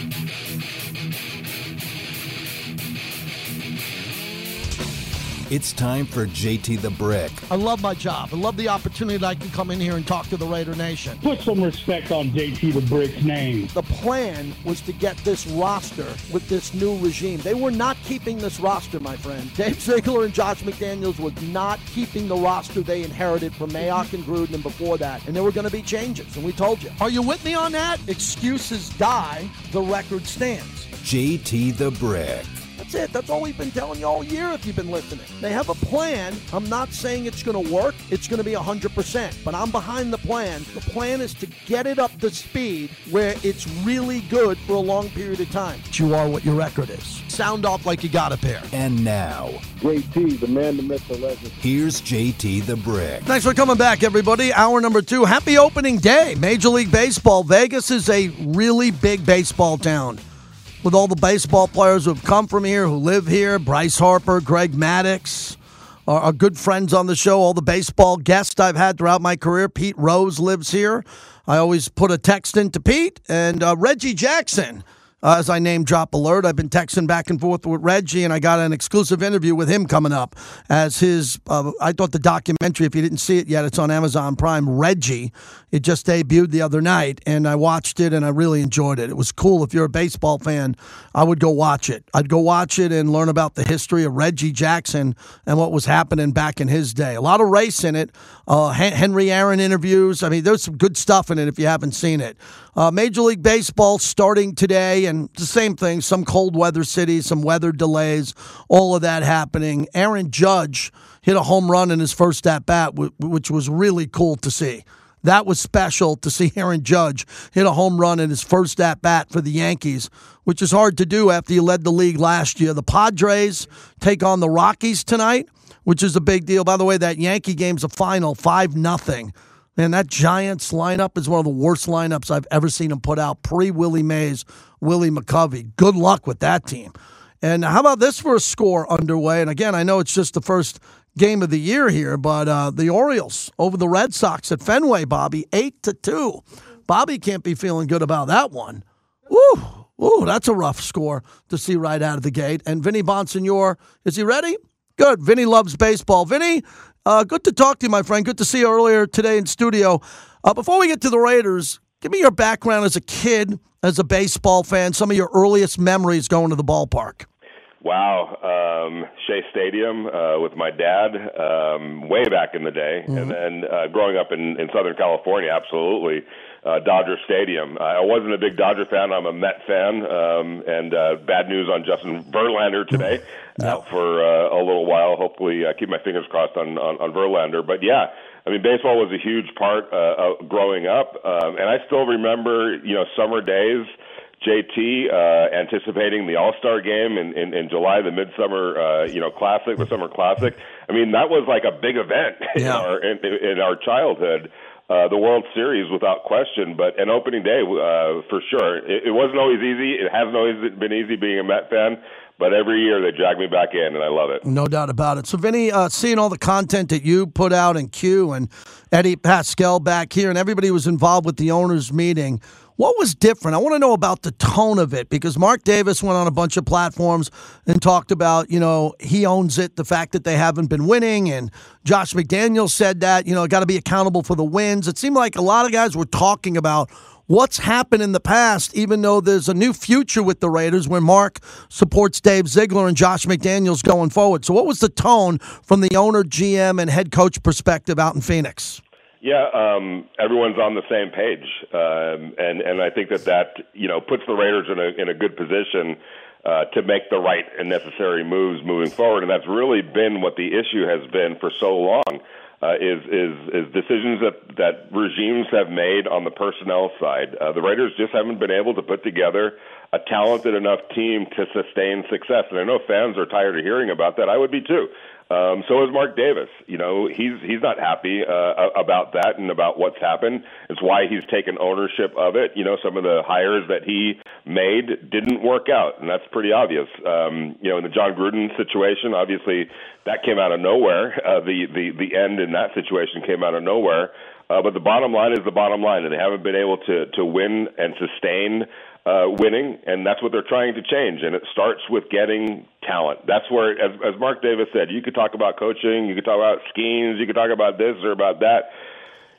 Thank you. It's time for JT the Brick. I love my job. I love the opportunity that I can come in here and talk to the Raider Nation. Put some respect on JT the Brick's name. The plan was to get this roster with this new regime. They were not keeping this roster, my friend. Dave Ziegler and Josh McDaniels was not keeping the roster they inherited from Mayock and Gruden and before that. And there were going to be changes, and we told you. Are you with me on that? Excuses die, the record stands. JT the Brick. That's it. That's all we've been telling you all year if you've been listening. They have a plan. I'm not saying it's going to work. It's going to be 100%, but I'm behind the plan. The plan is to get it up to speed where it's really good for a long period of time. But you are what your record is. Sound off like you got a pair. And now, JT, the man, the myth, the legend. here's JT the Brick. Thanks for coming back, everybody. Hour number two. Happy opening day. Major League Baseball. Vegas is a really big baseball town. With all the baseball players who have come from here, who live here, Bryce Harper, Greg Maddux, are, good friends on the show. All the baseball guests I've had throughout my career. Pete Rose lives here. I always put a text into Pete and uh, Reggie Jackson. Uh, as I name drop alert, I've been texting back and forth with Reggie, and I got an exclusive interview with him coming up. As his, uh, I thought the documentary, if you didn't see it yet, it's on Amazon Prime. Reggie, it just debuted the other night, and I watched it, and I really enjoyed it. It was cool. If you're a baseball fan, I would go watch it. I'd go watch it and learn about the history of Reggie Jackson and what was happening back in his day. A lot of race in it. Uh, Henry Aaron interviews. I mean, there's some good stuff in it if you haven't seen it. Uh, Major League Baseball starting today, and the same thing. Some cold weather cities, some weather delays, all of that happening. Aaron Judge hit a home run in his first at bat, which was really cool to see. That was special to see Aaron Judge hit a home run in his first at bat for the Yankees, which is hard to do after you led the league last year. The Padres take on the Rockies tonight, which is a big deal. By the way, that Yankee game's a final, 5 nothing. Man, that Giants lineup is one of the worst lineups I've ever seen them put out. Pre Willie Mays, Willie McCovey. Good luck with that team. And how about this for a score underway? And again, I know it's just the first game of the year here, but uh, the Orioles over the Red Sox at Fenway, Bobby, eight to two. Bobby can't be feeling good about that one. Woo, ooh, that's a rough score to see right out of the gate. And Vinny Bonsignore, is he ready? Good. Vinny loves baseball. Vinny, uh, good to talk to you, my friend. Good to see you earlier today in studio. Uh, before we get to the Raiders, give me your background as a kid, as a baseball fan, some of your earliest memories going to the ballpark. Wow, um, Shea Stadium uh, with my dad um, way back in the day, and then uh, growing up in, in Southern California, absolutely uh, Dodger Stadium. I wasn't a big Dodger fan; I'm a Met fan. Um, and uh, bad news on Justin Verlander today, out for uh, a little while. Hopefully, uh, keep my fingers crossed on, on on Verlander. But yeah, I mean, baseball was a huge part uh, of growing up, um, and I still remember, you know, summer days. JT uh, anticipating the All Star game in, in, in July, the Midsummer uh, you know Classic, the Summer Classic. I mean, that was like a big event in Yeah. our in, in our childhood. Uh, the World Series, without question, but an opening day uh, for sure. It, it wasn't always easy. It hasn't always been easy being a Met fan, but every year they drag me back in, and I love it. No doubt about it. So, Vinny, uh, seeing all the content that you put out in Q and Eddie Pascal back here, and everybody was involved with the owners' meeting. What was different? I want to know about the tone of it because Mark Davis went on a bunch of platforms and talked about, you know, he owns it, the fact that they haven't been winning. And Josh McDaniel said that, you know, got to be accountable for the wins. It seemed like a lot of guys were talking about what's happened in the past, even though there's a new future with the Raiders where Mark supports Dave Ziegler and Josh McDaniels going forward. So, what was the tone from the owner, GM, and head coach perspective out in Phoenix? Yeah, um, everyone's on the same page, um, and and I think that that you know puts the Raiders in a in a good position uh, to make the right and necessary moves moving forward, and that's really been what the issue has been for so long. Uh, is is is decisions that that regimes have made on the personnel side. Uh, the Raiders just haven't been able to put together a talented enough team to sustain success, and I know fans are tired of hearing about that. I would be too. Um, so is Mark Davis. You know, he's he's not happy uh, about that and about what's happened. It's why he's taken ownership of it. You know, some of the hires that he made didn't work out, and that's pretty obvious. Um, you know, in the Jon Gruden situation, obviously that came out of nowhere. Uh, the the the end in that situation came out of nowhere. Uh, but the bottom line is the bottom line, and they haven't been able to to win and sustain uh, winning, and that's what they're trying to change. And it starts with getting talent. That's where, as, as Mark Davis said, you could talk about coaching, you could talk about schemes, you could talk about this or about that.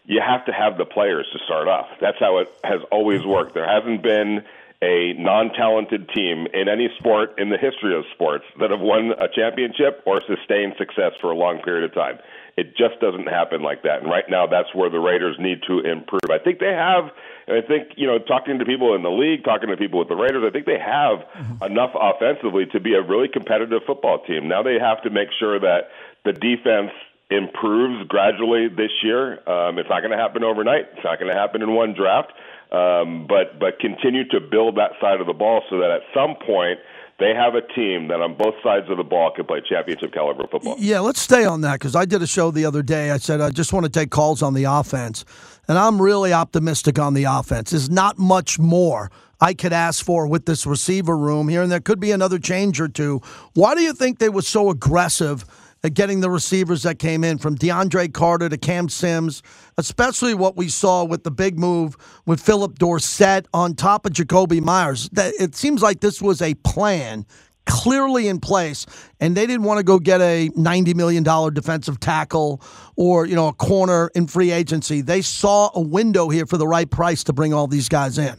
You have to have the players to start off. That's how it has always worked. There hasn't been a non-talented team in any sport in the history of sports that have won a championship or sustained success for a long period of time. It just doesn't happen like that. And right now, that's where the Raiders need to improve. I think they have. And I think you know, talking to people in the league, talking to people with the Raiders, I think they have mm-hmm. enough offensively to be a really competitive football team. Now they have to make sure that the defense improves gradually this year. Um, it's not going to happen overnight. It's not going to happen in one draft. Um, but but continue to build that side of the ball so that at some point they have a team that on both sides of the ball can play championship caliber football. Yeah, let's stay on that because I did a show the other day. I said I just want to take calls on the offense, and I'm really optimistic on the offense. There's not much more I could ask for with this receiver room here, and there could be another change or two. Why do you think they were so aggressive? At getting the receivers that came in from DeAndre Carter to Cam Sims, especially what we saw with the big move with Phillip Dorsett on top of Jakobi Meyers. That it seems like this was a plan clearly in place and they didn't want to go get a 90 million dollar defensive tackle or you know a corner in free agency they saw a window here for the right price to bring all these guys in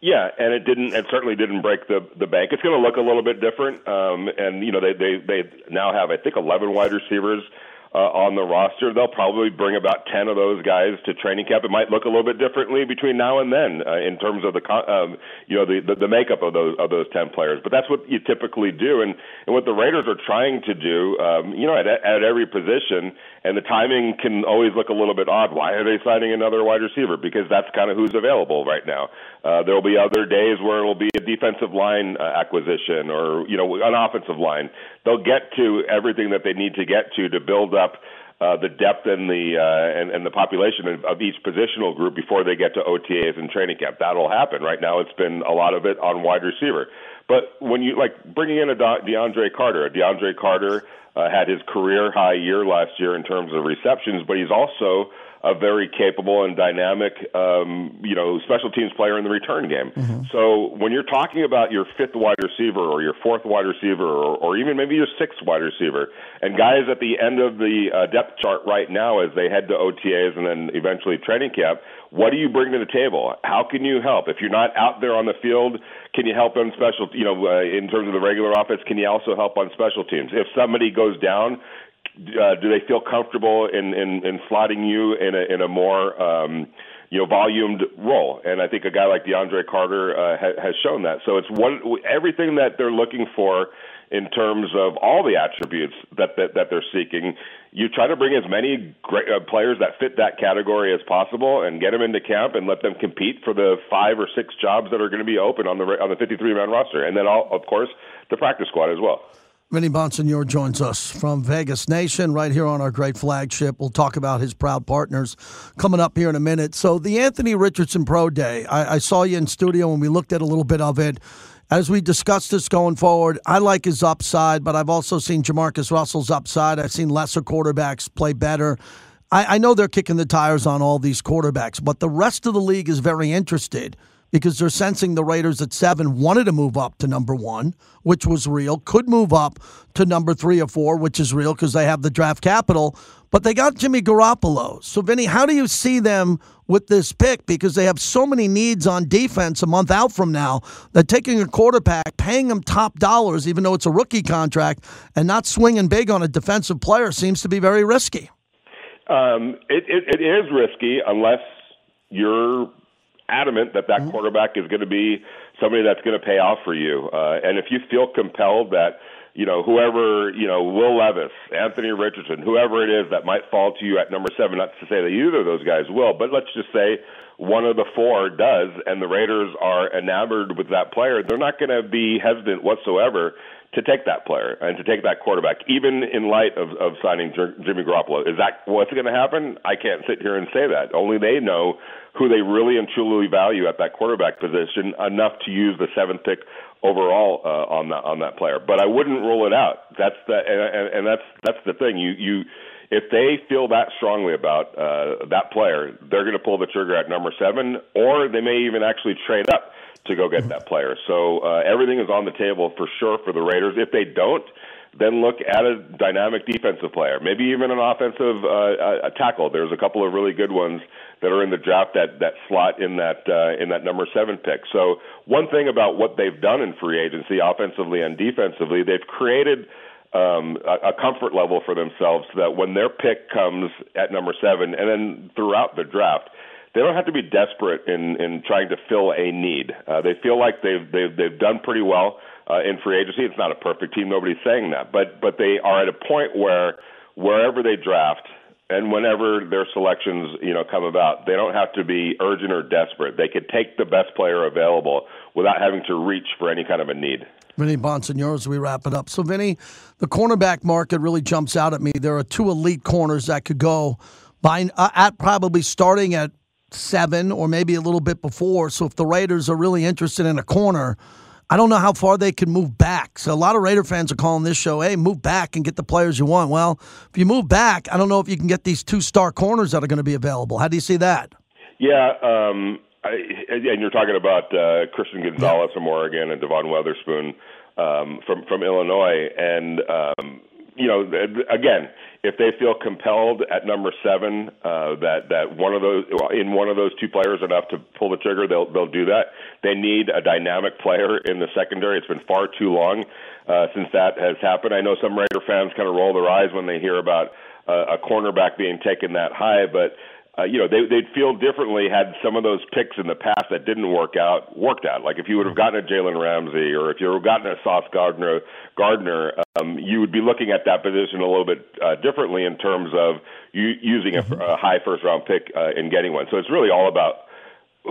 yeah, and it didn't. It certainly didn't break the the bank. It's going to look a little bit different. Um, and you know, they they they now have I think 11 wide receivers uh, on the roster. They'll probably bring about 10 of those guys to training camp. It might look a little bit differently between now and then uh, in terms of the um, you know the, the the makeup of those of those 10 players. But that's what you typically do, and and what the Raiders are trying to do, um, you know, at at every position. And the timing can always look a little bit odd. Why are they signing another wide receiver? Because that's kind of who's available right now. Uh, there will be other days where it will be a defensive line uh, acquisition or you know an offensive line. They'll get to everything that they need to get to to build up uh, the depth and the uh, and, and the population of, of each positional group before they get to OTAs and training camp. That'll happen. Right now, it's been a lot of it on wide receiver. But when you like bringing in a DeAndre Carter, DeAndre Carter uh, had his career high year last year in terms of receptions, but he's also a very capable and dynamic, um, you know, special teams player in the return game. Mm-hmm. So when you're talking about your fifth wide receiver or your fourth wide receiver or, or even maybe your sixth wide receiver, and guys at the end of the uh, depth chart right now as they head to OTAs and then eventually training camp, what do you bring to the table? How can you help? If you're not out there on the field, can you help on special? You know, uh, in terms of the regular offense, can you also help on special teams? If somebody goes down, uh, do they feel comfortable in, in, in slotting you in a, in a more um, you know volumed role? And I think a guy like DeAndre Carter uh, ha- has shown that. So it's one everything that they're looking for in terms of all the attributes that that, that they're seeking. You try to bring as many great uh, players that fit that category as possible, and get them into camp and let them compete for the five or six jobs that are going to be open on the on the 53 man roster, and then all, of course the practice squad as well. Vinny Bonsignore joins us from Vegas Nation right here on our great flagship. We'll talk about his proud partners coming up here in a minute. So, the Anthony Richardson Pro Day, I, I saw you in studio and we looked at a little bit of it. As we discuss this going forward, I like his upside, but I've also seen Jamarcus Russell's upside. I've seen lesser quarterbacks play better. I, I know they're kicking the tires on all these quarterbacks, but the rest of the league is very interested because they're sensing the Raiders at seven wanted to move up to number one, which was real, could move up to number three or four, which is real because they have the draft capital, but they got Jimmy Garoppolo. So, Vinny, how do you see them with this pick? Because they have so many needs on defense a month out from now that taking a quarterback, paying him top dollars, even though it's a rookie contract, and not swinging big on a defensive player seems to be very risky. Um, it, it, it is risky unless you're adamant that that mm-hmm. quarterback is going to be somebody that's going to pay off for you. Uh, and if you feel compelled that you know whoever you know Will Levis, Anthony Richardson, whoever it is that might fall to you at number seven, not to say that either of those guys will, but let's just say one of the four does, and the Raiders are enamored with that player, they're not going to be hesitant whatsoever to take that player and to take that quarterback, even in light of, of signing Jimmy Garoppolo. Is that what's going to happen? I can't sit here and say that. Only they know who they really and truly value at that quarterback position enough to use the seventh pick overall uh, on that on that player. But I wouldn't rule it out. That's the and, and that's that's the thing. You you if they feel that strongly about uh, that player, they're going to pull the trigger at number seven, or they may even actually trade up to go get that player. So uh, everything is on the table for sure for the Raiders. If they don't, then look at a dynamic defensive player, maybe even an offensive uh, a tackle. There's a couple of really good ones that are in the draft that that slot in that uh, in that number seven pick. So one thing about what they've done in free agency, offensively and defensively, they've created um, a, a comfort level for themselves so that when their pick comes at number seven, and then throughout the draft, they don't have to be desperate in in trying to fill a need. Uh, they feel like they've they've they've done pretty well uh, in free agency. It's not a perfect team. Nobody's saying that, but but they are at a point where wherever they draft and whenever their selections you know come about, they don't have to be urgent or desperate. They could take the best player available without having to reach for any kind of a need. Vinny Bonsignore, as we wrap it up. So, Vinny, the cornerback market really jumps out at me. There are two elite corners that could go by uh, at probably starting at seven or maybe a little bit before. So, if the Raiders are really interested in a corner, I don't know how far they can move back. So a lot of Raider fans are calling this show, hey, move back and get the players you want. Well, if you move back, I don't know if you can get these two star corners that are going to be available. How do you see that? Yeah, um, I, and you're talking about uh, Christian Gonzalez yeah. from Oregon and Devon Witherspoon um, from from Illinois, and um, you know, again, if they feel compelled at number seven uh, that that one of those in one of those two players enough to pull the trigger, they'll they'll do that. They need a dynamic player in the secondary. It's been far too long uh, since that has happened. I know some Raider fans kind of roll their eyes when they hear about uh, a cornerback being taken that high, but uh, you know, they, they'd feel differently had some of those picks in the past that didn't work out worked out. Like if you would have gotten a Jalen Ramsey or if you would have gotten a Sauce Gardner, Gardner, um, you would be looking at that position a little bit uh, differently in terms of you using a, a high first round pick uh, in getting one. So it's really all about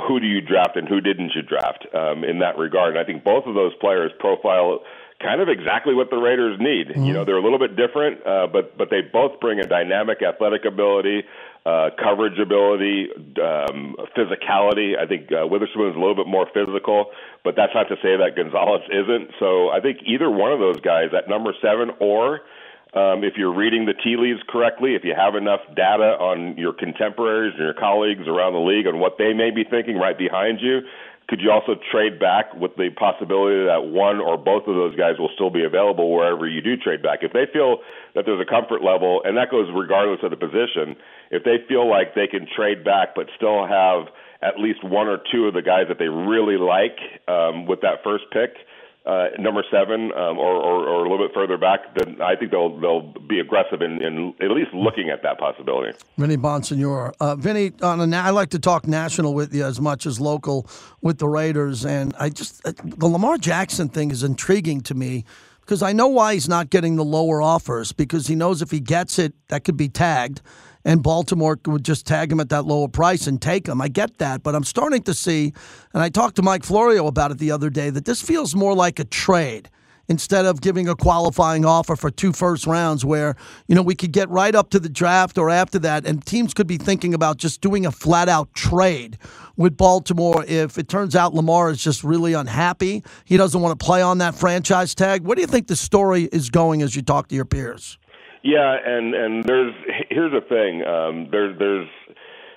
who do you draft and who didn't you draft um, in that regard. And I think both of those players profile kind of exactly what the Raiders need. Mm-hmm. You know, they're a little bit different, uh, but but they both bring a dynamic athletic ability, uh, coverage ability, um, physicality. I think uh, Witherspoon is a little bit more physical, but that's not to say that Gonzalez isn't. So I think either one of those guys at number seven, or um, if you're reading the tea leaves correctly, if you have enough data on your contemporaries and your colleagues around the league on what they may be thinking right behind you, could you also trade back with the possibility that one or both of those guys will still be available wherever you do trade back? If they feel that there's a comfort level, and that goes regardless of the position, if they feel like they can trade back but still have at least one or two of the guys that they really like um, with that first pick, uh, number seven um, or, or, or a little bit further back, then I think they'll they'll be aggressive in, in at least looking at that possibility. Vinny Bonsignore. Uh, Vinny, on I like to talk national with you as much as local with the Raiders, and I just uh, the Lamar Jackson thing is intriguing to me because I know why he's not getting the lower offers because he knows if he gets it, that could be tagged and Baltimore would just tag him at that lower price and take him. I get that, but I'm starting to see, and I talked to Mike Florio about it the other day, that this feels more like a trade instead of giving a qualifying offer for two first rounds where you know we could get right up to the draft or after that and teams could be thinking about just doing a flat out trade with Baltimore if it turns out Lamar is just really unhappy. He doesn't want to play on that franchise tag. What do you think the story is going as you talk to your peers yeah, and and there's here's the thing. Um, there's there's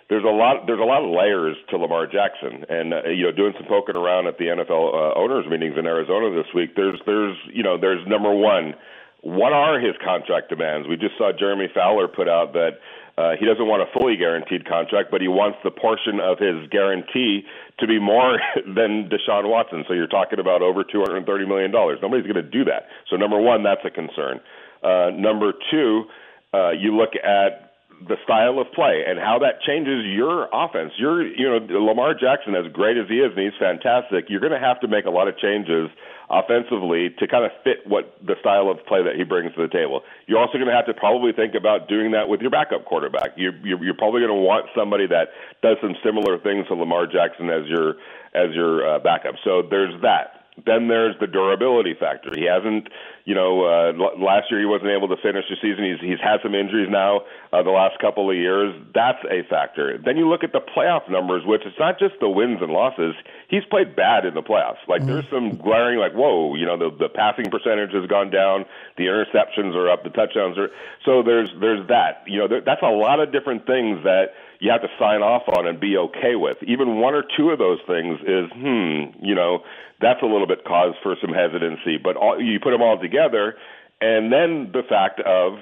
there's a lot there's a lot of layers to Lamar Jackson, and uh, you know, doing some poking around at the NFL uh, owners meetings in Arizona this week. There's there's you know there's number one. What are his contract demands? We just saw Jeremy Fowler put out that uh, he doesn't want a fully guaranteed contract, but he wants the portion of his guarantee to be more than Deshaun Watson. So you're talking about over $230 million. Nobody's going to do that. So, number one, that's a concern. Uh, number two, uh, you look at the style of play and how that changes your offense. You're, you know, Lamar Jackson, as great as he is, and he's fantastic, you're going to have to make a lot of changes offensively to kind of fit what the style of play that he brings to the table. You're also going to have to probably think about doing that with your backup quarterback. You're, you're, you're probably going to want somebody that does some similar things to Lamar Jackson as your as your uh, backup. So there's that. Then there's the durability factor. He hasn't, you know, uh, last year he wasn't able to finish the season. He's he's had some injuries now uh, the last couple of years. That's a factor. Then you look at the playoff numbers, which it's not just the wins and losses. He's played bad in the playoffs. Like mm-hmm. there's some glaring, like whoa, you know, the the passing percentage has gone down, the interceptions are up, the touchdowns are. So there's there's that. You know, there, that's a lot of different things that you have to sign off on and be okay with. Even one or two of those things is, hmm, you know, that's a little bit cause for some hesitancy. But all, you put them all together, and then the fact of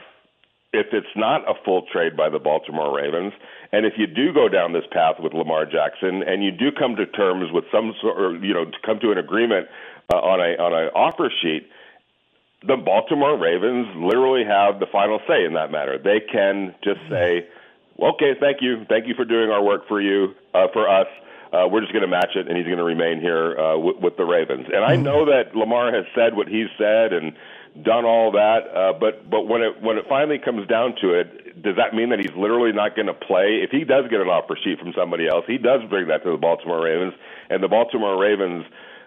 if it's not a full trade by the Baltimore Ravens, and if you do go down this path with Lamar Jackson, and you do come to terms with some sort, or you know, to come to an agreement uh, on a on an offer sheet, the Baltimore Ravens literally have the final say in that matter. They can just say, "Okay, thank you, thank you for doing our work for you, uh, for us." Uh, we're just going to match it, and he's going to remain here uh, w- with the Ravens. And I know that Lamar has said what he's said and done all that, uh, but but when it when it finally comes down to it, does that mean that he's literally not going to play? If he does get an offer sheet from somebody else, he does bring that to the Baltimore Ravens, and the Baltimore Ravens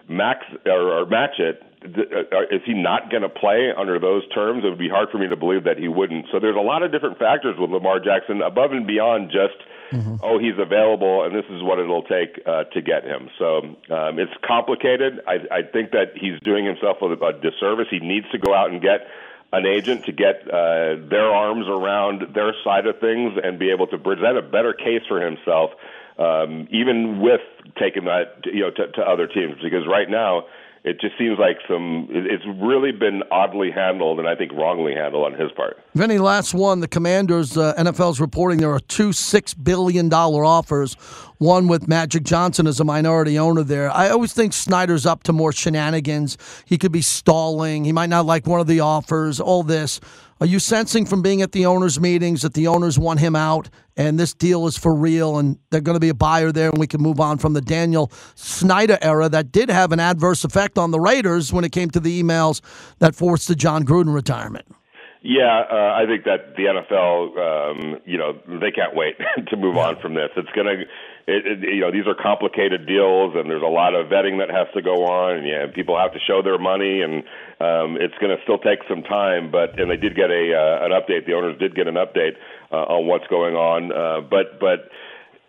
max or, or match it, is he not going to play under those terms? It would be hard for me to believe that he wouldn't. So there's a lot of different factors with Lamar Jackson above and beyond just mm-hmm. oh he's available and this is what it'll take uh, to get him. So um, it's complicated. I, I think that he's doing himself a, a disservice. He needs to go out and get an agent to get uh, their arms around their side of things and be able to present a better case for himself um, even with taking that you know to, to other teams because right now it just seems like some it's really been oddly handled and I think wrongly handled on his part. Vinny, last one. The Commanders, uh, NFL's reporting there are two six billion dollar offers. One with Magic Johnson as a minority owner there. I always think Snyder's up to more shenanigans. He could be stalling. He might not like one of the offers. All this. Are you sensing from being at the owners' meetings that the owners want him out and this deal is for real and they're going to be a buyer there and we can move on from the Daniel Snyder era that did have an adverse effect on the Raiders when it came to the emails that forced the Jon Gruden retirement? Yeah, uh, I think that the NFL, um, you know, they can't wait to move on from this. It's going to it, it, you know these are complicated deals and there's a lot of vetting that has to go on and yeah people have to show their money and um, it's going to still take some time but and they did get a uh, an update the owners did get an update uh, on what's going on uh, but but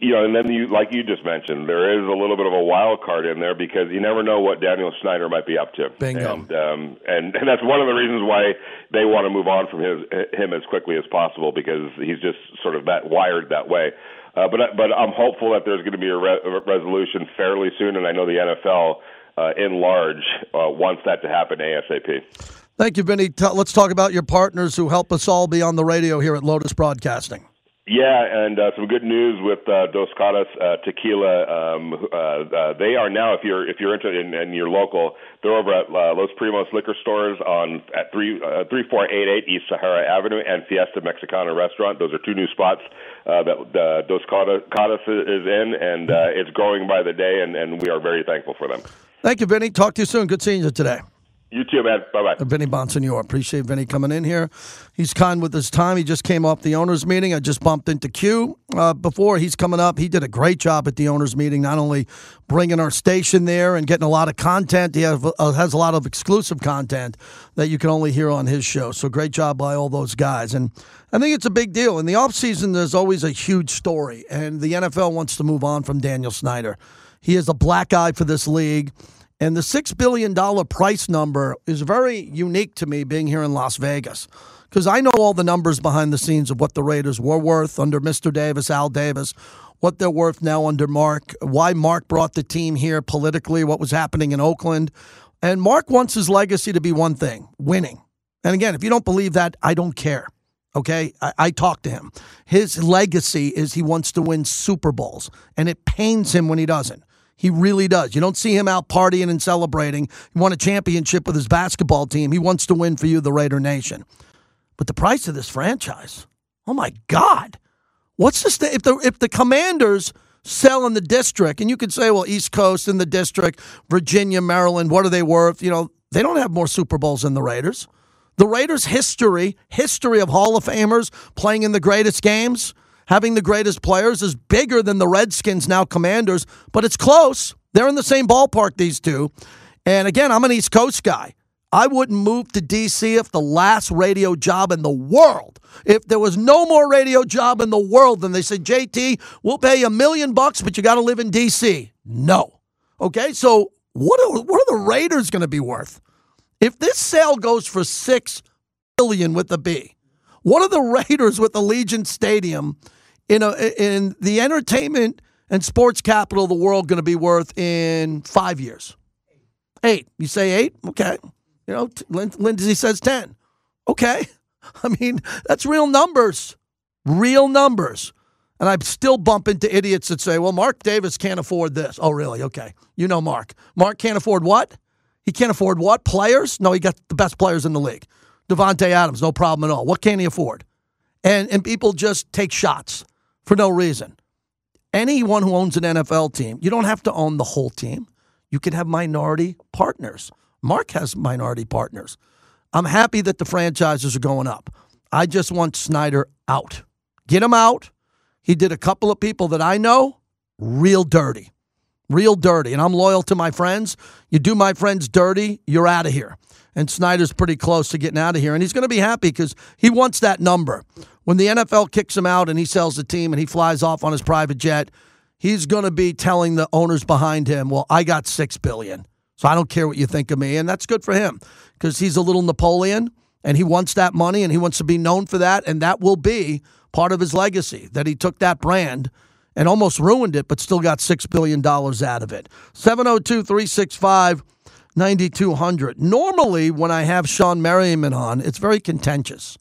you know, and then you, like you just mentioned, there is a little bit of a wild card in there because you never know what Daniel Snyder might be up to. Bingo. And, um, and and that's one of the reasons why they want to move on from his him as quickly as possible because he's just sort of that wired that way. Uh, but but I'm hopeful that there's going to be a, re- a resolution fairly soon, and I know the NFL uh, in large uh, wants that to happen asap. Thank you, Vinny. T- let's talk about your partners who help us all be on the radio here at Lotus Broadcasting. Yeah, and uh, some good news with uh, Dos Caras uh, Tequila. Um, uh, uh, they are now, if you're if you're interested in, in your local, they're over at uh, Los Primos liquor stores on at three uh, three four eight eight East Sahara Avenue and Fiesta Mexicana Restaurant. Those are two new spots uh, that uh, Dos Caras is in, and uh, it's growing by the day, and, and we are very thankful for them. Thank you, Vinny. Talk to you soon. Good seeing you today. You too, man. Bye bye. Vinny Bonsignore. Appreciate Vinny coming in here. He's kind with his time. He just came off the owners' meeting. I just bumped into Q uh, before. He's coming up. He did a great job at the owners' meeting, not only bringing our station there and getting a lot of content, he has, uh, has a lot of exclusive content that you can only hear on his show. So great job by all those guys. And I think it's a big deal. In the offseason, there's always a huge story, and the NFL wants to move on from Daniel Snyder. He is a black eye for this league. And the $6 billion price number is very unique to me being here in Las Vegas because I know all the numbers behind the scenes of what the Raiders were worth under Mr. Davis, Al Davis, what they're worth now under Mark, why Mark brought the team here politically, what was happening in Oakland. And Mark wants his legacy to be one thing winning. And again, if you don't believe that, I don't care. Okay. I, I talked to him. His legacy is he wants to win Super Bowls, and it pains him when he doesn't. He really does. You don't see him out partying and celebrating. He won a championship with his basketball team. He wants to win for you, the Raider Nation. But the price of this franchise, oh my God. What's this? If the, if the commanders sell in the district, and you could say, well, East Coast in the district, Virginia, Maryland, what are they worth? You know, they don't have more Super Bowls than the Raiders. The Raiders' history, history of Hall of Famers playing in the greatest games, having the greatest players is bigger than the Redskins now Commanders, but it's close. They're in the same ballpark, these two. And again, I'm an East Coast guy. I wouldn't move to DC if the last radio job in the world, if there was no more radio job in the world, then they said, JT, we'll pay you a million bucks, but you got to live in DC. No. Okay, so what are, what are the Raiders going to be worth? If this sale goes for six billion with the B, what are the Raiders with Allegiant Stadium in a in the entertainment and sports capital of the world going to be worth in five years? Eight. You say eight? Okay. You know, t- Lin- Lindsay says ten. Okay. I mean, that's real numbers. Real numbers. And I still bump into idiots that say, well, Mark Davis can't afford this. Oh, really? Okay. You know Mark. Mark can't afford what? He can't afford what? Players? No, he got the best players in the league. Davante Adams, no problem at all. What can he afford? And and people just take shots for no reason. Anyone who owns an NFL team, you don't have to own the whole team. You can have minority partners. Mark has minority partners. I'm happy that the franchises are going up. I just want Snyder out. Get him out. He did a couple of people that I know real dirty. Real dirty. And I'm loyal to my friends. You do my friends dirty, you're out of here. And Snyder's pretty close to getting out of here. And he's going to be happy because he wants that number. When the NFL kicks him out and he sells the team and he flies off on his private jet, he's going to be telling the owners behind him, well, I got 6 billion. So I don't care what you think of me. And that's good for him because he's a little Napoleon and he wants that money and he wants to be known for that. And that will be part of his legacy that he took that brand and almost ruined it, but still got $6 billion out of it. 702 365 9200. Normally, when I have Shawne Merriman on, it's very contentious.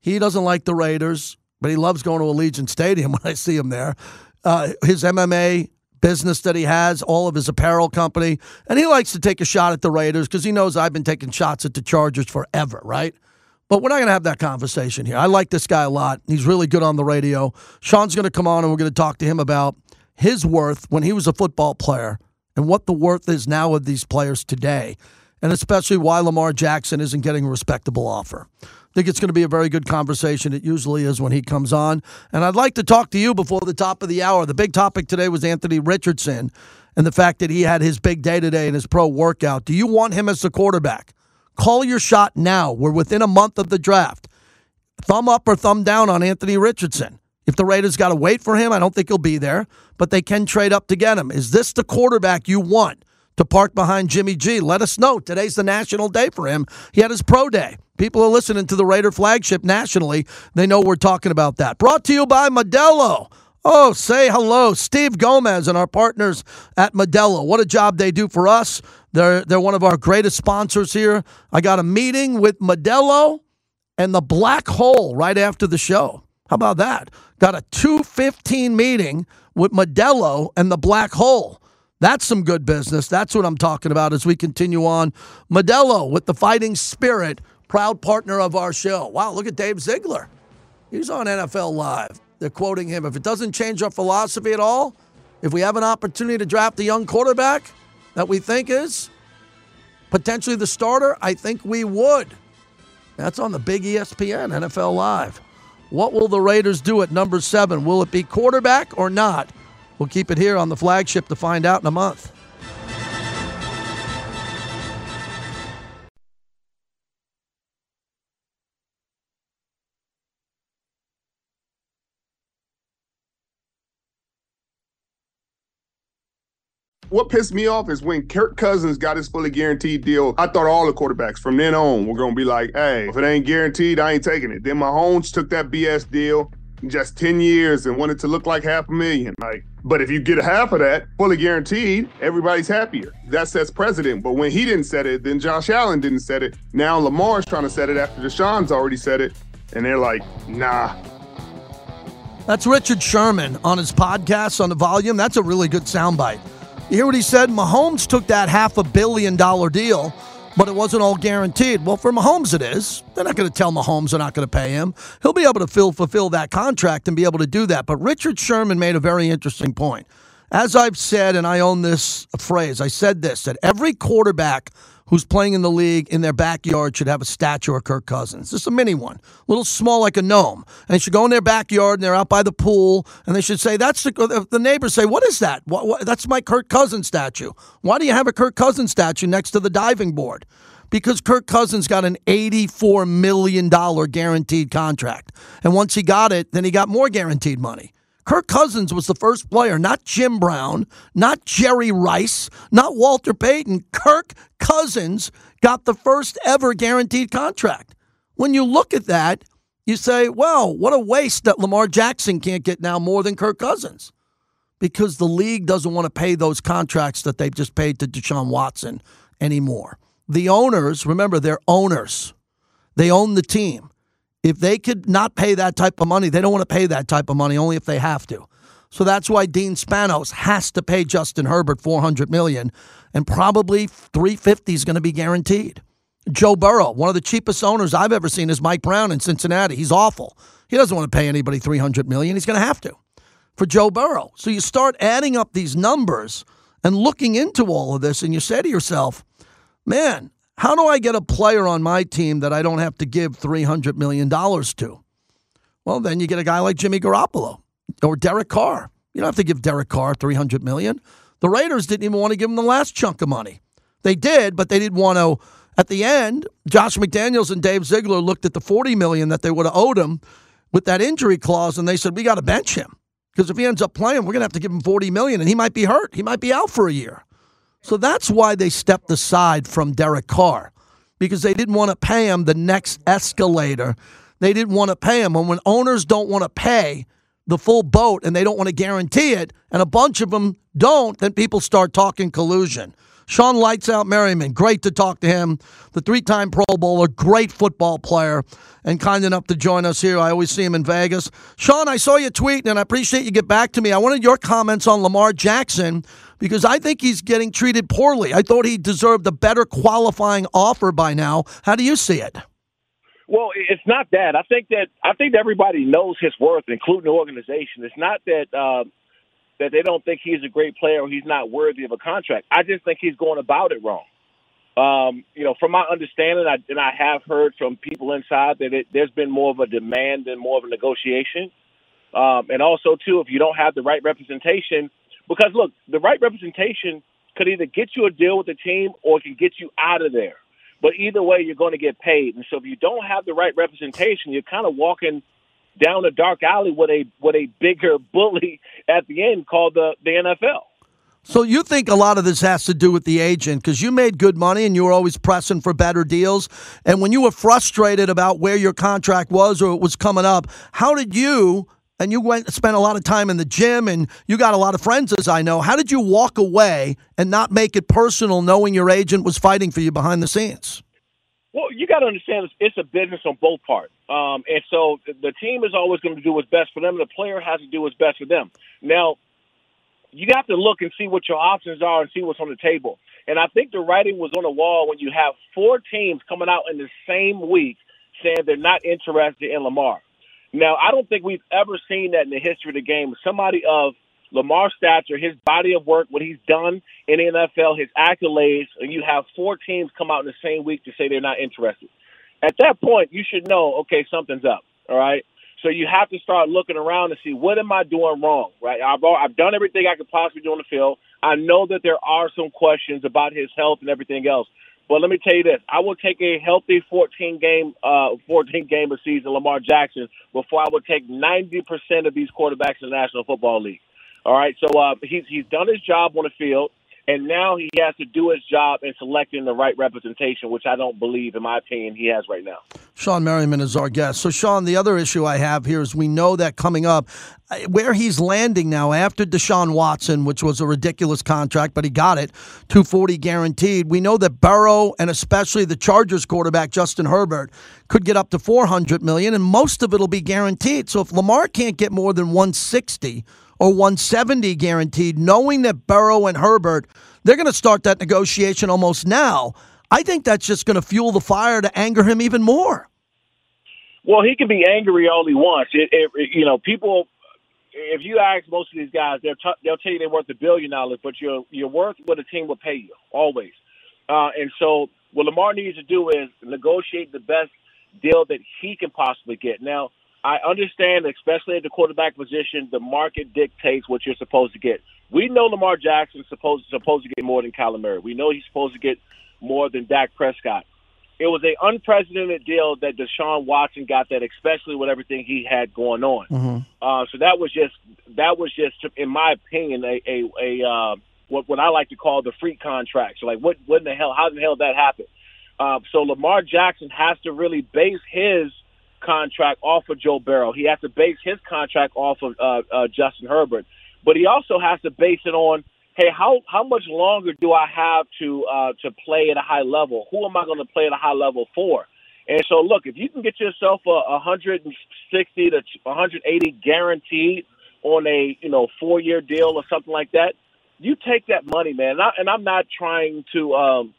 He doesn't like the Raiders, but he loves going to Allegiant Stadium when I see him there. Uh, his MMA business that he has, all of his apparel company, and he likes to take a shot at the Raiders because he knows I've been taking shots at the Chargers forever, right? But we're not going to have that conversation here. I like this guy a lot. He's really good on the radio. Sean's going to come on and we're going to talk to him about his worth when he was a football player and what the worth is now of these players today, and especially why Lamar Jackson isn't getting a respectable offer. I think it's going to be a very good conversation. It usually is when he comes on. And I'd like to talk to you before the top of the hour. The big topic today was Anthony Richardson and the fact that he had his big day today in his pro workout. Do you want him as the quarterback? Call your shot now. We're within a month of the draft. Thumb up or thumb down on Anthony Richardson. If the Raiders got to wait for him, I don't think he'll be there, but they can trade up to get him. Is this the quarterback you want to park behind Jimmy G? Let us know. Today's the national day for him. He had his pro day. People are listening to the Raider flagship nationally. They know we're talking about that. Brought to you by Modelo. Oh, say hello, Steve Gomez and our partners at Modelo. What a job they do for us. They're they're one of our greatest sponsors here. I got a meeting with Modelo and the Black Hole right after the show. How about that? Got a 215 meeting with Modelo and the Black Hole. That's some good business. That's what I'm talking about as we continue on. Modelo with the fighting spirit, proud partner of our show. Wow, look at Dave Ziegler. He's on NFL Live. They're quoting him. If it doesn't change our philosophy at all, if we have an opportunity to draft a young quarterback that we think is potentially the starter, I think we would. That's on the big ESPN, NFL Live. What will the Raiders do at number seven? Will it be quarterback or not? We'll keep it here on the flagship to find out in a month. What pissed me off is when Kirk Cousins got his fully guaranteed deal. I thought all the quarterbacks from then on were going to be like, hey, if it ain't guaranteed, I ain't taking it. Then Mahomes took that BS deal just 10 years and wanted to look like half a million. Like, but if you get half of that fully guaranteed, everybody's happier. That sets precedent. But when he didn't set it, then Josh Allen didn't set it. Now Lamar's trying to set it after Deshaun's already said it. And they're like, nah. That's Richard Sherman on his podcast on the volume. That's a really good soundbite. You hear what he said? Mahomes took that half a billion dollar deal, but it wasn't all guaranteed. Well, for Mahomes, it is. They're not going to tell Mahomes they're not going to pay him. He'll be able to fill, fulfill that contract and be able to do that. But Richard Sherman made a very interesting point. As I've said, and I own this phrase, I said this that every quarterback who's playing in the league in their backyard should have a statue of Kirk Cousins. Just a mini one, a little small like a gnome. And they should go in their backyard and they're out by the pool and they should say, That's the, the neighbors say, What is that? What, what, that's my Kirk Cousins statue. Why do you have a Kirk Cousins statue next to the diving board? Because Kirk Cousins got an $84 million guaranteed contract. And once he got it, then he got more guaranteed money. Kirk Cousins was the first player, not Jim Brown, not Jerry Rice, not Walter Payton. Kirk Cousins got the first ever guaranteed contract. When you look at that, you say, well, what a waste that Lamar Jackson can't get now more than Kirk Cousins because the league doesn't want to pay those contracts that they've just paid to Deshaun Watson anymore. The owners, remember, they're owners, they own the team. If they could not pay that type of money, they don't want to pay that type of money only if they have to. So that's why Dean Spanos has to pay Justin Herbert 400 million and probably 350 is going to be guaranteed. Joe Burrow, one of the cheapest owners I've ever seen is Mike Brown in Cincinnati. He's awful. He doesn't want to pay anybody 300 million. He's going to have to for Joe Burrow. So you start adding up these numbers and looking into all of this and you say to yourself, "Man, how do I get a player on my team that I don't have to give 300 million dollars to?" Well, then you get a guy like Jimmy Garoppolo or Derek Carr. You don't have to give Derek Carr 300 million. The Raiders didn't even want to give him the last chunk of money. They did, but they didn't want to at the end, Josh McDaniels and Dave Ziegler looked at the 40 million that they would have owed him with that injury clause and they said, "We got to bench him because if he ends up playing, we're going to have to give him 40 million, and he might be hurt. He might be out for a year." So that's why they stepped aside from Derek Carr because they didn't want to pay him the next escalator. They didn't want to pay him. And when owners don't want to pay the full boat and they don't want to guarantee it, and a bunch of them don't, then people start talking collusion. Shawne Lights Out Merriman, great to talk to him. The three time Pro Bowler, great football player, and kind enough to join us here. I always see him in Vegas. Sean, I saw you tweet, and I appreciate you get back to me. I wanted your comments on Lamar Jackson because I think he's getting treated poorly. I thought he deserved a better qualifying offer by now. How do you see it? Well, it's not that. I think that I think that everybody knows his worth, including the organization. It's not that uh, that they don't think he's a great player or he's not worthy of a contract. I just think he's going about it wrong. Um, you know, from my understanding, I, and I have heard from people inside that it, there's been more of a demand and more of a negotiation. Um, and also, too, if you don't have the right representation, because look, the right representation could either get you a deal with the team or it can get you out of there. But either way, you're going to get paid. And so if you don't have the right representation, you're kind of walking – down a dark alley with a with a bigger bully at the end called the the NFL. So you think a lot of this has to do with the agent because you made good money and you were always pressing for better deals. And when you were frustrated about where your contract was or it was coming up, how did you? And you went spent a lot of time in the gym and you got a lot of friends, as I know. How did you walk away and not make it personal, knowing your agent was fighting for you behind the scenes? Well, you got to understand it's a business on both parts. Um, and so the team is always going to do what's best for them. The player has to do what's best for them. Now, you have to look and see what your options are and see what's on the table. And I think the writing was on the wall when you have four teams coming out in the same week saying they're not interested in Lamar. Now, I don't think we've ever seen that in the history of the game. Somebody of Lamar stature, his body of work, what he's done in the NFL, his accolades, and you have four teams come out in the same week to say they're not interested. At that point, you should know, okay, something's up. All right. So you have to start looking around to see what am I doing wrong, right? I've I've done everything I could possibly do on the field. I know that there are some questions about his health and everything else. But let me tell you this: I will take a healthy 14 game, uh, 14 game a season Lamar Jackson before I would take 90 percent of these quarterbacks in the National Football League. All right, so uh, he's he's done his job on the field, and now he has to do his job in selecting the right representation, which I don't believe, in my opinion, he has right now. Shawne Merriman is our guest. So, Sean, the other issue I have here is we know that coming up, where he's landing now after Deshaun Watson, which was a ridiculous contract, but he got it, 240 guaranteed. We know that Burrow and especially the Chargers quarterback Justin Herbert could get up to 400 million, and most of it'll be guaranteed. So, if Lamar can't get more than 160 or 170 guaranteed, knowing that Burrow and Herbert, they're going to start that negotiation almost now. I think that's just going to fuel the fire to anger him even more. Well, he can be angry all he wants. It, it, you know, people. If you ask most of these guys, they'll t- they'll tell you they're worth a billion dollars, but you're you're worth what a team will pay you always. Uh, and so, what Lamar needs to do is negotiate the best deal that he can possibly get. Now, I understand, especially at the quarterback position, the market dictates what you're supposed to get. We know Lamar Jackson's supposed supposed to get more than Kyler Murray. We know he's supposed to get more than Dak Prescott. It was an unprecedented deal that Deshaun Watson got that, especially with everything he had going on. Mm-hmm. Uh, so that was just that was just, in my opinion, a a, a uh, what what I like to call the freak contract. So like, what what in the hell? How the hell did that happen? Uh, so Lamar Jackson has to really base his contract off of Joe Burrow. He has to base his contract off of uh, uh, Justin Herbert. But he also has to base it on, hey, how how much longer do I have to uh, to play at a high level? Who am I going to play at a high level for? And so, look, if you can get yourself a 160 to 180 guaranteed on a you know four year deal or something like that, you take that money, man. And, I, and I'm not trying to, um,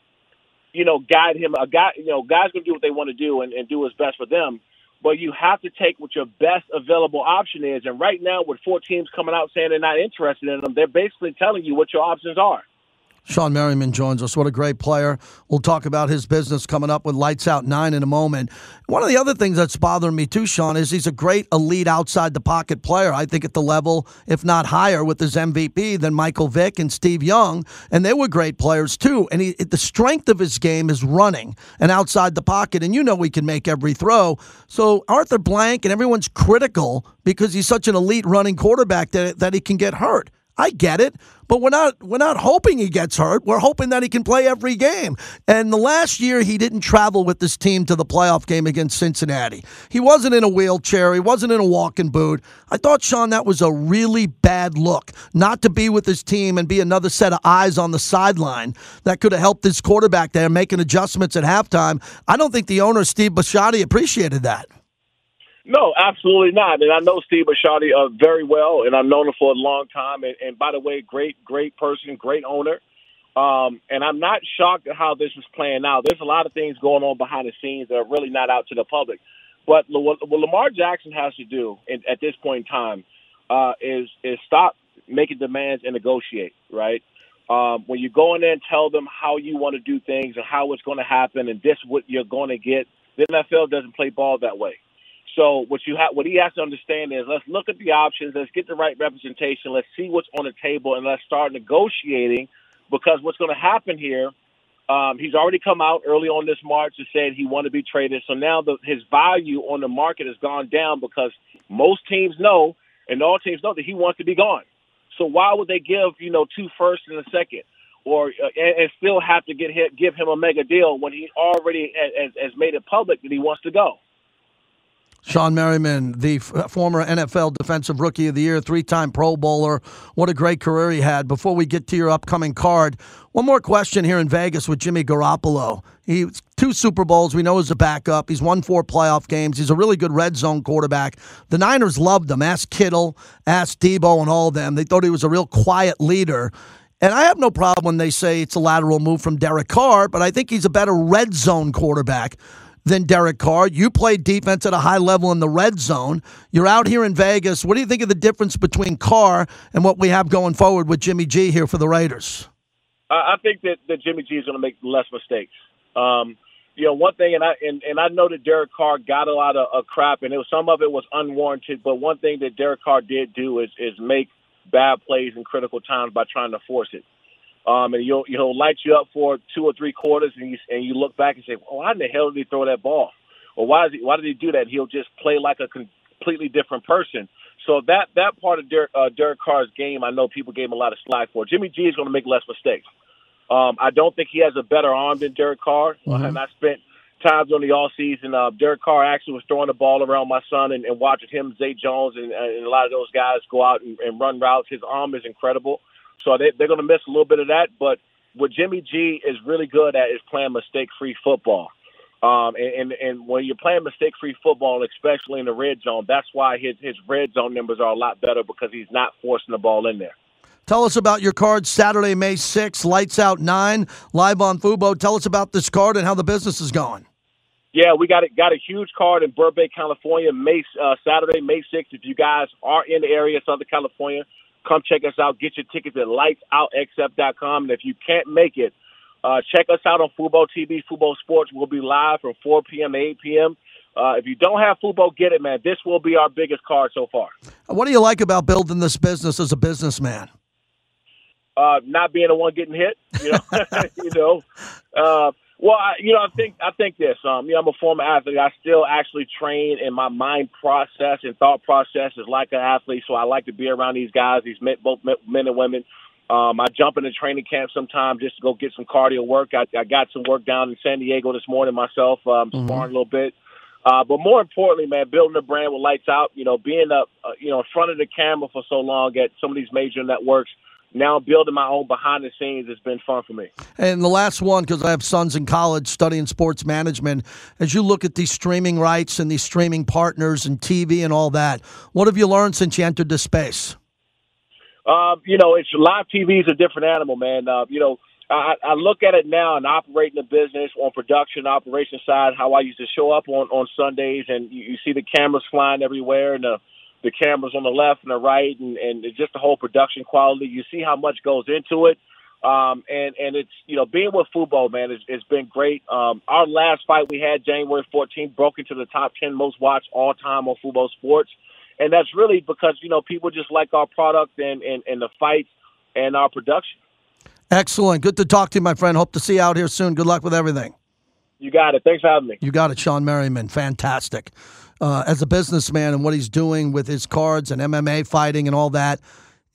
you know, guide him. A guy, you know, guys gonna do what they want to do and, and do what's best for them. But you have to take what your best available option is. And right now, with four teams coming out saying they're not interested in them, they're basically telling you what your options are. Shawne Merriman joins us. What a great player. We'll talk about his business coming up with Lights Out 9 in a moment. One of the other things that's bothering me too, Sean, is he's a great elite outside the pocket player. I think at the level, if not higher, with his MVP than Michael Vick and Steve Young. And they were great players too. And he, the strength of his game is running and outside the pocket. And you know he can make every throw. So Arthur Blank and everyone's critical because he's such an elite running quarterback that, that he can get hurt. I get it, but we're not we're not hoping he gets hurt. We're hoping that he can play every game. And the last year he didn't travel with this team to the playoff game against Cincinnati. He wasn't in a wheelchair, he wasn't in a walking boot. I thought Shawne that was a really bad look not to be with his team and be another set of eyes on the sideline that could have helped this quarterback there making adjustments at halftime. I don't think the owner Steve Bisciotti appreciated that. No, absolutely not. And I know Steve Bisciotti uh, very well, and I've known him for a long time. And, and by the way, great, great person, great owner. Um, and I'm not shocked at how this is playing out. There's a lot of things going on behind the scenes that are really not out to the public. But what, what Lamar Jackson has to do in, at this point in time uh, is is stop making demands and negotiate. Right um, when you go in there and tell them how you want to do things and how it's going to happen and this what you're going to get, the NFL doesn't play ball that way. So what you have, what he has to understand is, let's look at the options, let's get the right representation, let's see what's on the table, and let's start negotiating. Because what's going to happen here, um, he's already come out early on this March and said he wanted to be traded. So now the, his value on the market has gone down because most teams know, and all teams know that he wants to be gone. So why would they give you know two first and a second, or uh, and, and still have to get him, give him a mega deal when he already has, has made it public that he wants to go? Shawne Merriman, the f- former NFL Defensive Rookie of the Year, three time Pro Bowler. What a great career he had. Before we get to your upcoming card, one more question here in Vegas with Jimmy Garoppolo. He's two Super Bowls. We know he's a backup. He's won four playoff games. He's a really good red zone quarterback. The Niners loved him. Ask Kittle, ask Deebo, and all of them. They thought he was a real quiet leader. And I have no problem when they say it's a lateral move from Derek Carr, but I think he's a better red zone quarterback than Derek Carr. You played defense at a high level in the red zone. You're out here in Vegas. What do you think of the difference between Carr and what we have going forward with Jimmy G here for the Raiders? I think that, that Jimmy G is going to make less mistakes. Um, you know, one thing, and I and, and I know that Derek Carr got a lot of, of crap, and it was, some of it was unwarranted. But one thing that Derek Carr did do is is make bad plays in critical times by trying to force it. Um, and he'll he'll light you up for two or three quarters, and you and you look back and say, "Well, why in the hell did he throw that ball? Or why is he why did he do that?" He'll just play like a completely different person. So that that part of Derek, uh, Derek Carr's game, I know people gave him a lot of slack for. Jimmy G is going to make less mistakes. Um, I don't think he has a better arm than Derek Carr, mm-hmm. and I spent times on the all season. Uh, Derek Carr actually was throwing the ball around my son and, and watching him, Zay Jones, and, and a lot of those guys go out and, and run routes. His arm is incredible. So they, they're going to miss a little bit of that. But what Jimmy G is really good at is playing mistake-free football. Um, and, and, and when you're playing mistake-free football, especially in the red zone, that's why his, his red zone numbers are a lot better because he's not forcing the ball in there. Tell us about your card Saturday, May 6th, Lights Out 9, live on Fubo. Tell us about this card and how the business is going. Yeah, we got a, got a huge card in Burbank, California, May uh, Saturday, May 6th. If you guys are in the area, Southern California, Come check us out. Get your tickets at lightsoutxf.com. And if you can't make it, uh, check us out on Fubo TV, Fubo Sports. We'll be live from 4 p.m. to 8 p.m. Uh, if you don't have Fubo, get it, man. This will be our biggest card so far. What do you like about building this business as a businessman? Uh, not being the one getting hit, you know, you know, uh, well, I, you know, I think I think this. Um, you know, I'm a former athlete. I still actually train, and my mind process and thought process is like an athlete. So I like to be around these guys, these men, both men and women. Um, I jump into training camp sometimes just to go get some cardio work. I, I got some work down in San Diego this morning myself, um, mm-hmm. sparring a little bit. Uh, but more importantly, man, building a brand with lights out. You know, being up, uh, you know, in front of the camera for so long at some of these major networks. Now building my own behind the scenes has been fun for me. And the last one, because I have sons in college studying sports management, as you look at these streaming rights and these streaming partners and TV and all that, what have you learned since you entered this space? Um, you know, it's live TV is a different animal, man. Uh, you know, I, I look at it now and operating the business on production operation side, how I used to show up on on Sundays, and you, you see the cameras flying everywhere, and the the cameras on the left and the right, and and just the whole production quality. You see how much goes into it. Um, and, and it's, you know, being with football, man, it's, it's been great. Um, our last fight we had January 14th broke into the top 10 most watched all time on Fubo Sports and that's really because you know people just like our product and and, and the fights and our production. Excellent. Good to talk to you, my friend. Hope to see you out here soon. Good luck with everything. You got it. Thanks for having me. You got it, Shawne Merriman. Fantastic. Uh, as a businessman and what he's doing with his cards and MMA fighting and all that,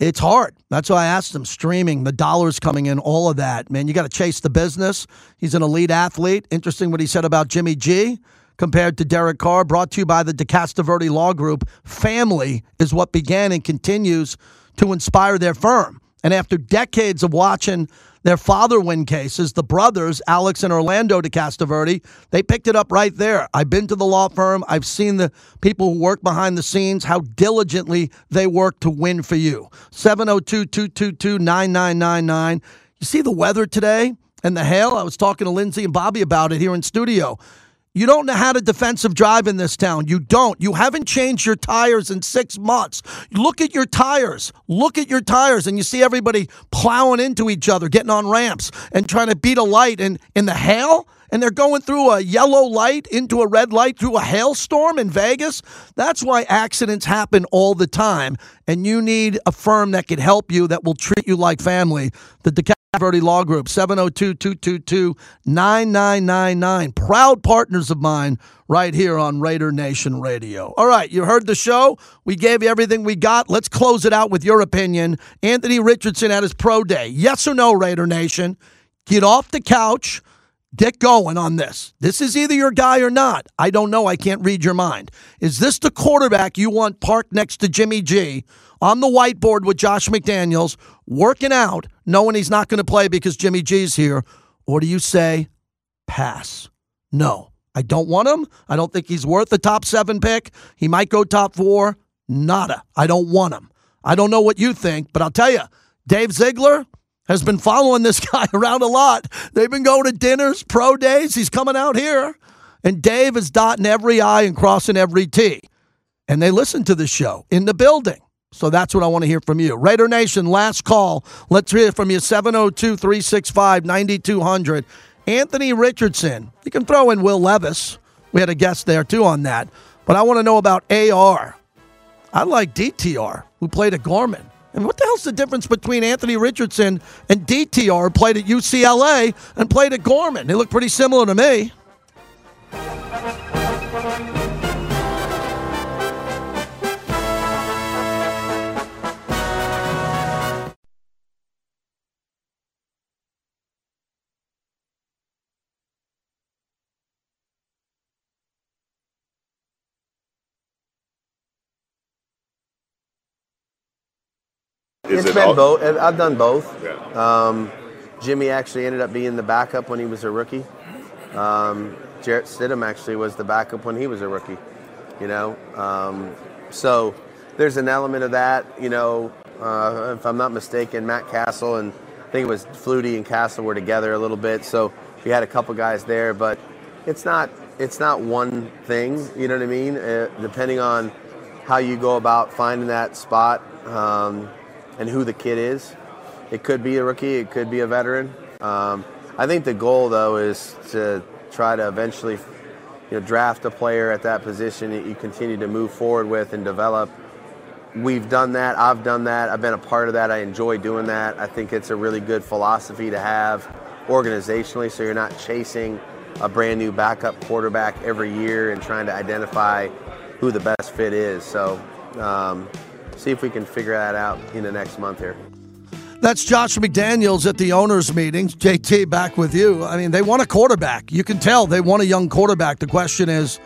it's hard. That's why I asked him streaming, the dollars coming in, all of that. Man, you got to chase the business. He's an elite athlete. Interesting what he said about Jimmy G compared to Derek Carr, brought to you by the DeCastroverde Law Group. Family is what began and continues to inspire their firm. And after decades of watching their father win cases, the brothers, Alex and Orlando DeCastroverde, they picked it up right there. I've been to the law firm. I've seen the people who work behind the scenes, how diligently they work to win for you. 702 222 9999. You see the weather today and the hail? I was talking to Lindsay and Bobby about it here in studio. You don't know how to defensive drive in this town. You don't. You haven't changed your tires in six months. Look at your tires. Look at your tires, and you see everybody plowing into each other, getting on ramps, and trying to beat a light. And in the hail, and they're going through a yellow light into a red light through a hailstorm in Vegas. That's why accidents happen all the time. And you need a firm that can help you, that will treat you like family. The Verde Law Group, 702 222 9999. Proud partners of mine right here on Raider Nation Radio. All right, you heard the show. We gave you everything we got. Let's close it out with your opinion. Anthony Richardson at his pro day. Yes or no, Raider Nation? Get off the couch. Get going on this. This is either your guy or not. I don't know. I can't read your mind. Is this the quarterback you want parked next to Jimmy G? on the whiteboard with Josh McDaniels, working out, knowing he's not going to play because Jimmy G's here? Or do you say, pass? No, I don't want him. I don't think he's worth the top seven pick. He might go top four. Nada. I don't want him. I don't know what you think, but I'll tell you, Dave Ziegler has been following this guy around a lot. They've been going to dinners, pro days. He's coming out here. And Dave is dotting every I and crossing every T. And they listen to the show in the building. So that's what I want to hear from you. Raider Nation, last call. Let's hear from you 702 365 9200. Anthony Richardson. You can throw in Will Levis. We had a guest there too on that. But I want to know about AR. I like DTR, who played at Gorman. And what the hell's the difference between Anthony Richardson and DTR, played at UCLA and played at Gorman? They look pretty similar to me. Is it's it been all- both. I've done both. Yeah. Um, Jimmy actually ended up being the backup when he was a rookie. Um, Jarrett Stidham actually was the backup when he was a rookie. You know, um, so there's an element of that. You know, uh, if I'm not mistaken, Matt Cassel and I think it was Flutie and Cassel were together a little bit. So we had a couple guys there, but it's not it's not one thing. You know what I mean? Uh, depending on how you go about finding that spot. Um, and who the kid is. It could be a rookie, it could be a veteran. Um, I think the goal, though, is to try to eventually you know, draft a player at that position that you continue to move forward with and develop. We've done that. I've done that. I've been a part of that. I enjoy doing that. I think it's a really good philosophy to have organizationally so you're not chasing a brand new backup quarterback every year and trying to identify who the best fit is. So, um, see if we can figure that out in the next month here. That's Josh McDaniels at the owners' meetings. JT, back with you. I mean, they want a quarterback. You can tell they want a young quarterback. The question is,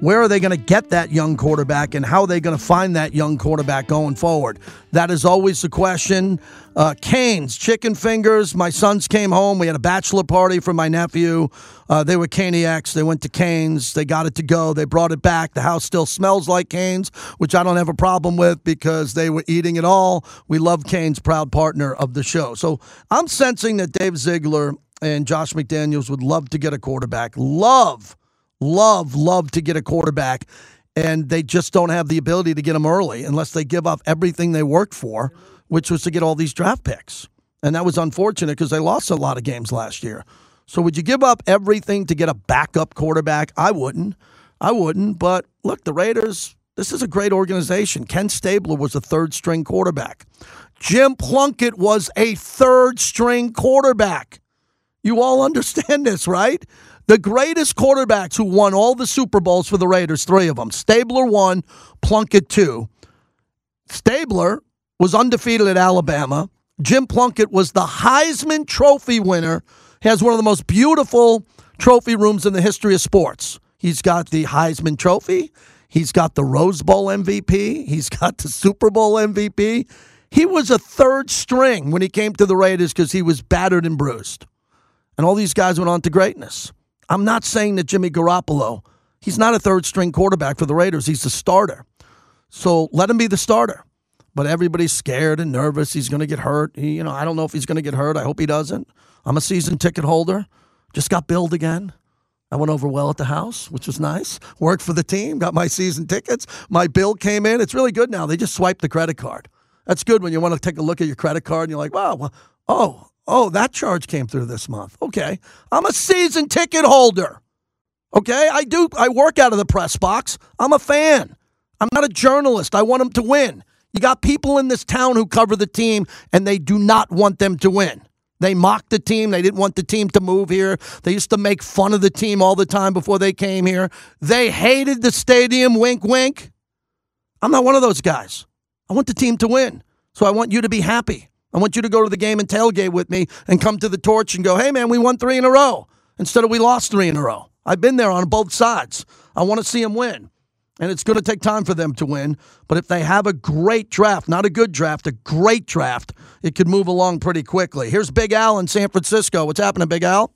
Where are they going to get that young quarterback, and how are they going to find that young quarterback going forward? That is always the question. Uh, Canes, chicken fingers. My sons came home. We had a bachelor party for my nephew. Uh, they were Caniacs. They went to Canes. They got it to go. They brought it back. The house still smells like Canes, which I don't have a problem with because they were eating it all. We love Canes, proud partner of the show. So I'm sensing that Dave Ziegler and Josh McDaniels would love to get a quarterback. Love love, love to get a quarterback, and they just don't have the ability to get them early unless they give up everything they worked for, which was to get all these draft picks. And that was unfortunate because they lost a lot of games last year. So would you give up everything to get a backup quarterback? I wouldn't. I wouldn't. But look, the Raiders, this is a great organization. Ken Stabler was a third string quarterback. Jim Plunkett was a third string quarterback. You all understand this, right? The greatest quarterbacks who won all the Super Bowls for the Raiders, three of them. Stabler one, Plunkett two. Stabler was undefeated at Alabama. Jim Plunkett was the Heisman Trophy winner. He has one of the most beautiful trophy rooms in the history of sports. He's got the Heisman Trophy. He's got the Rose Bowl MVP. He's got the Super Bowl MVP. He was a third string when he came to the Raiders because he was battered and bruised. And all these guys went on to greatness. I'm not saying that Jimmy Garoppolo, he's not a third string quarterback for the Raiders. He's the starter. So let him be the starter. But everybody's scared and nervous. He's going to get hurt. He, you know, I don't know if he's going to get hurt. I hope he doesn't. I'm a season ticket holder. Just got billed again. I went over well at the house, which was nice. Worked for the team, got my season tickets. My bill came in. It's really good now. They just swipe the credit card. That's good when you want to take a look at your credit card and you're like, wow, well, oh, Oh, that charge came through this month. Okay. I'm a season ticket holder. Okay. I do, I work out of the press box. I'm a fan. I'm not a journalist. I want them to win. You got people in this town who cover the team and they do not want them to win. They mocked the team. They didn't want the team to move here. They used to make fun of the team all the time before they came here. They hated the stadium. Wink, wink. I'm not one of those guys. I want the team to win. So I want you to be happy. I want you to go to the game and tailgate with me and come to the torch and go, hey, man, we won three in a row instead of we lost three in a row. I've been there on both sides. I want to see them win. And it's going to take time for them to win. But if they have a great draft, not a good draft, a great draft, it could move along pretty quickly. Here's Big Al in San Francisco. What's happening, Big Al?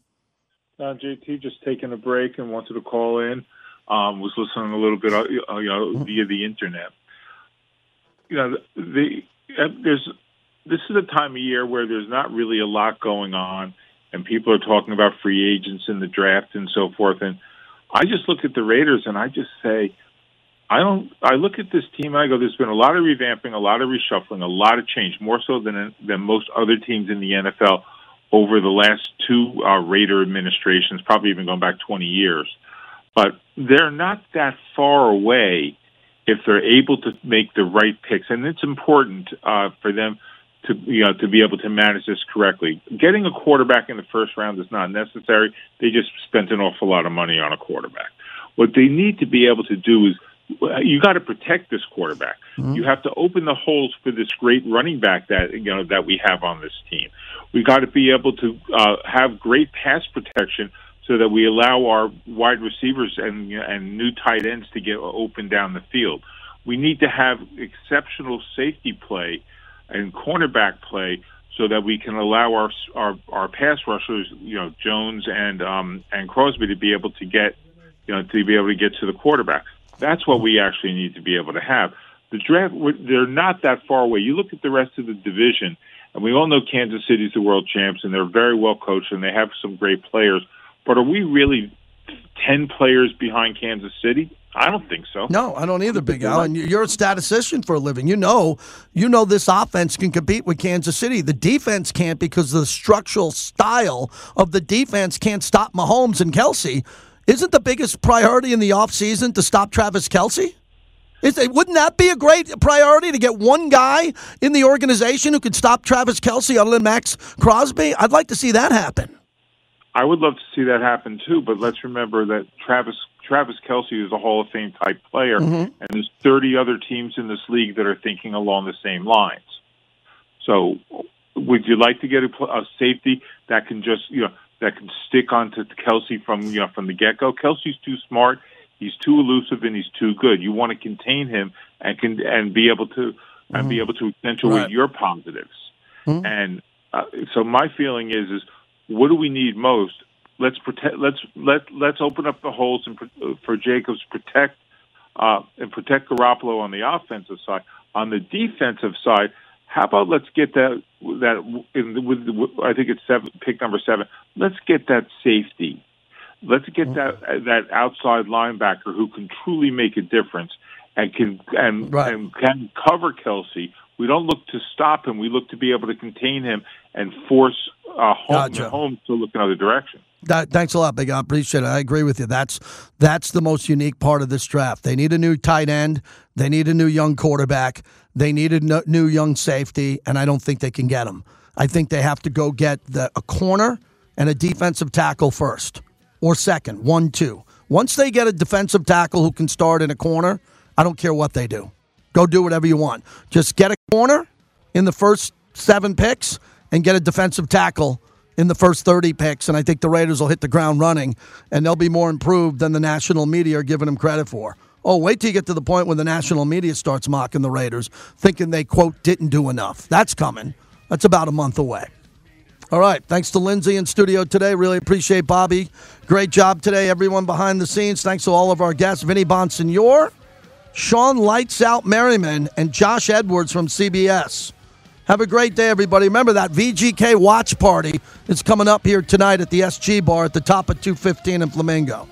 Uh, JT just taking a break and wanted to call in. Um, was listening a little bit, uh, you know, via the internet. You know, the, the uh, there's this is a time of year where there's not really a lot going on, and people are talking about free agents in the draft and so forth. And I just look at the Raiders and I just say, I don't. I look at this team and I go, there's been a lot of revamping, a lot of reshuffling, a lot of change, more so than than most other teams in the NFL over the last two uh, Raider administrations, probably even going back 20 years. But they're not that far away if they're able to make the right picks, and it's important uh, for them to you know to be able to manage this correctly. Getting a quarterback in the first round is not necessary. They just spent an awful lot of money on a quarterback. What they need to be able to do is you got to protect this quarterback. Mm-hmm. You have to open the holes for this great running back that you know that we have on this team. We got to be able to uh, have great pass protection so that we allow our wide receivers and and new tight ends to get open down the field. We need to have exceptional safety play and cornerback play so that we can allow our our, our pass rushers, you know, Jones and um, and Crosby to be able to get, you know, to be able to get to the quarterback. That's what we actually need to be able to have. The draft, they're not that far away. You look at the rest of the division, and we all know Kansas City's the world champs, and they're very well coached, and they have some great players. But are we really ten players behind Kansas City? I don't think so. No, I don't either, Big Al. And you're a statistician for a living. You know, you know this offense can compete with Kansas City. The defense can't because the structural style of the defense can't stop Mahomes and Kelce. Isn't the biggest priority in the offseason to stop Travis Kelce? Is it, wouldn't that be a great priority to get one guy in the organization who could stop Travis Kelce other than Maxx Crosby? I'd like to see that happen. I would love to see that happen too, but let's remember that Travis Travis Kelce is a Hall of Fame type player, mm-hmm. and there's 30 other teams in this league that are thinking along the same lines. So, would you like to get a, a safety that can just you know that can stick onto Kelce from you know from the get go? Kelce's too smart. He's too elusive and he's too good. You want to contain him and can and be able to and be able to accentuate Right. your positives. And uh, so my feeling is is what do we need most? Let's protect. Let's let let's open up the holes and for Jacobs protect uh, and protect Garoppolo on the offensive side. On the defensive side, how about let's get that that in, with, with I think it's seven pick number seven. Let's get that safety. Let's get that that outside linebacker who can truly make a difference and can and, Right. and can cover Kelce. We don't look to stop him. We look to be able to contain him and force uh, home, Gotcha. home to look another direction. That, thanks a lot, Big. I appreciate it. I agree with you. That's that's the most unique part of this draft. They need a new tight end. They need a new young quarterback. They need a no- new young safety, and I don't think they can get them. I think they have to go get the, a corner and a defensive tackle first or second, one, two. Once they get a defensive tackle who can start in a corner, I don't care what they do. Go do whatever you want. Just get a corner in the first seven picks and get a defensive tackle in the first 30 picks. And I think the Raiders will hit the ground running and they'll be more improved than the national media are giving them credit for. Oh, wait till you get to the point when the national media starts mocking the Raiders, thinking they, quote, didn't do enough. That's coming. That's about a month away. All right. Thanks to Lindsay in studio today. Really appreciate Bobby. Great job today, everyone behind the scenes. Thanks to all of our guests, Vinny Bonsignore, Shawne Lights Out Merriman, and Josh Edwards from CBS. Have a great day, everybody. Remember that VGK watch party is coming up here tonight at the SG bar at the top of 215 in Flamingo.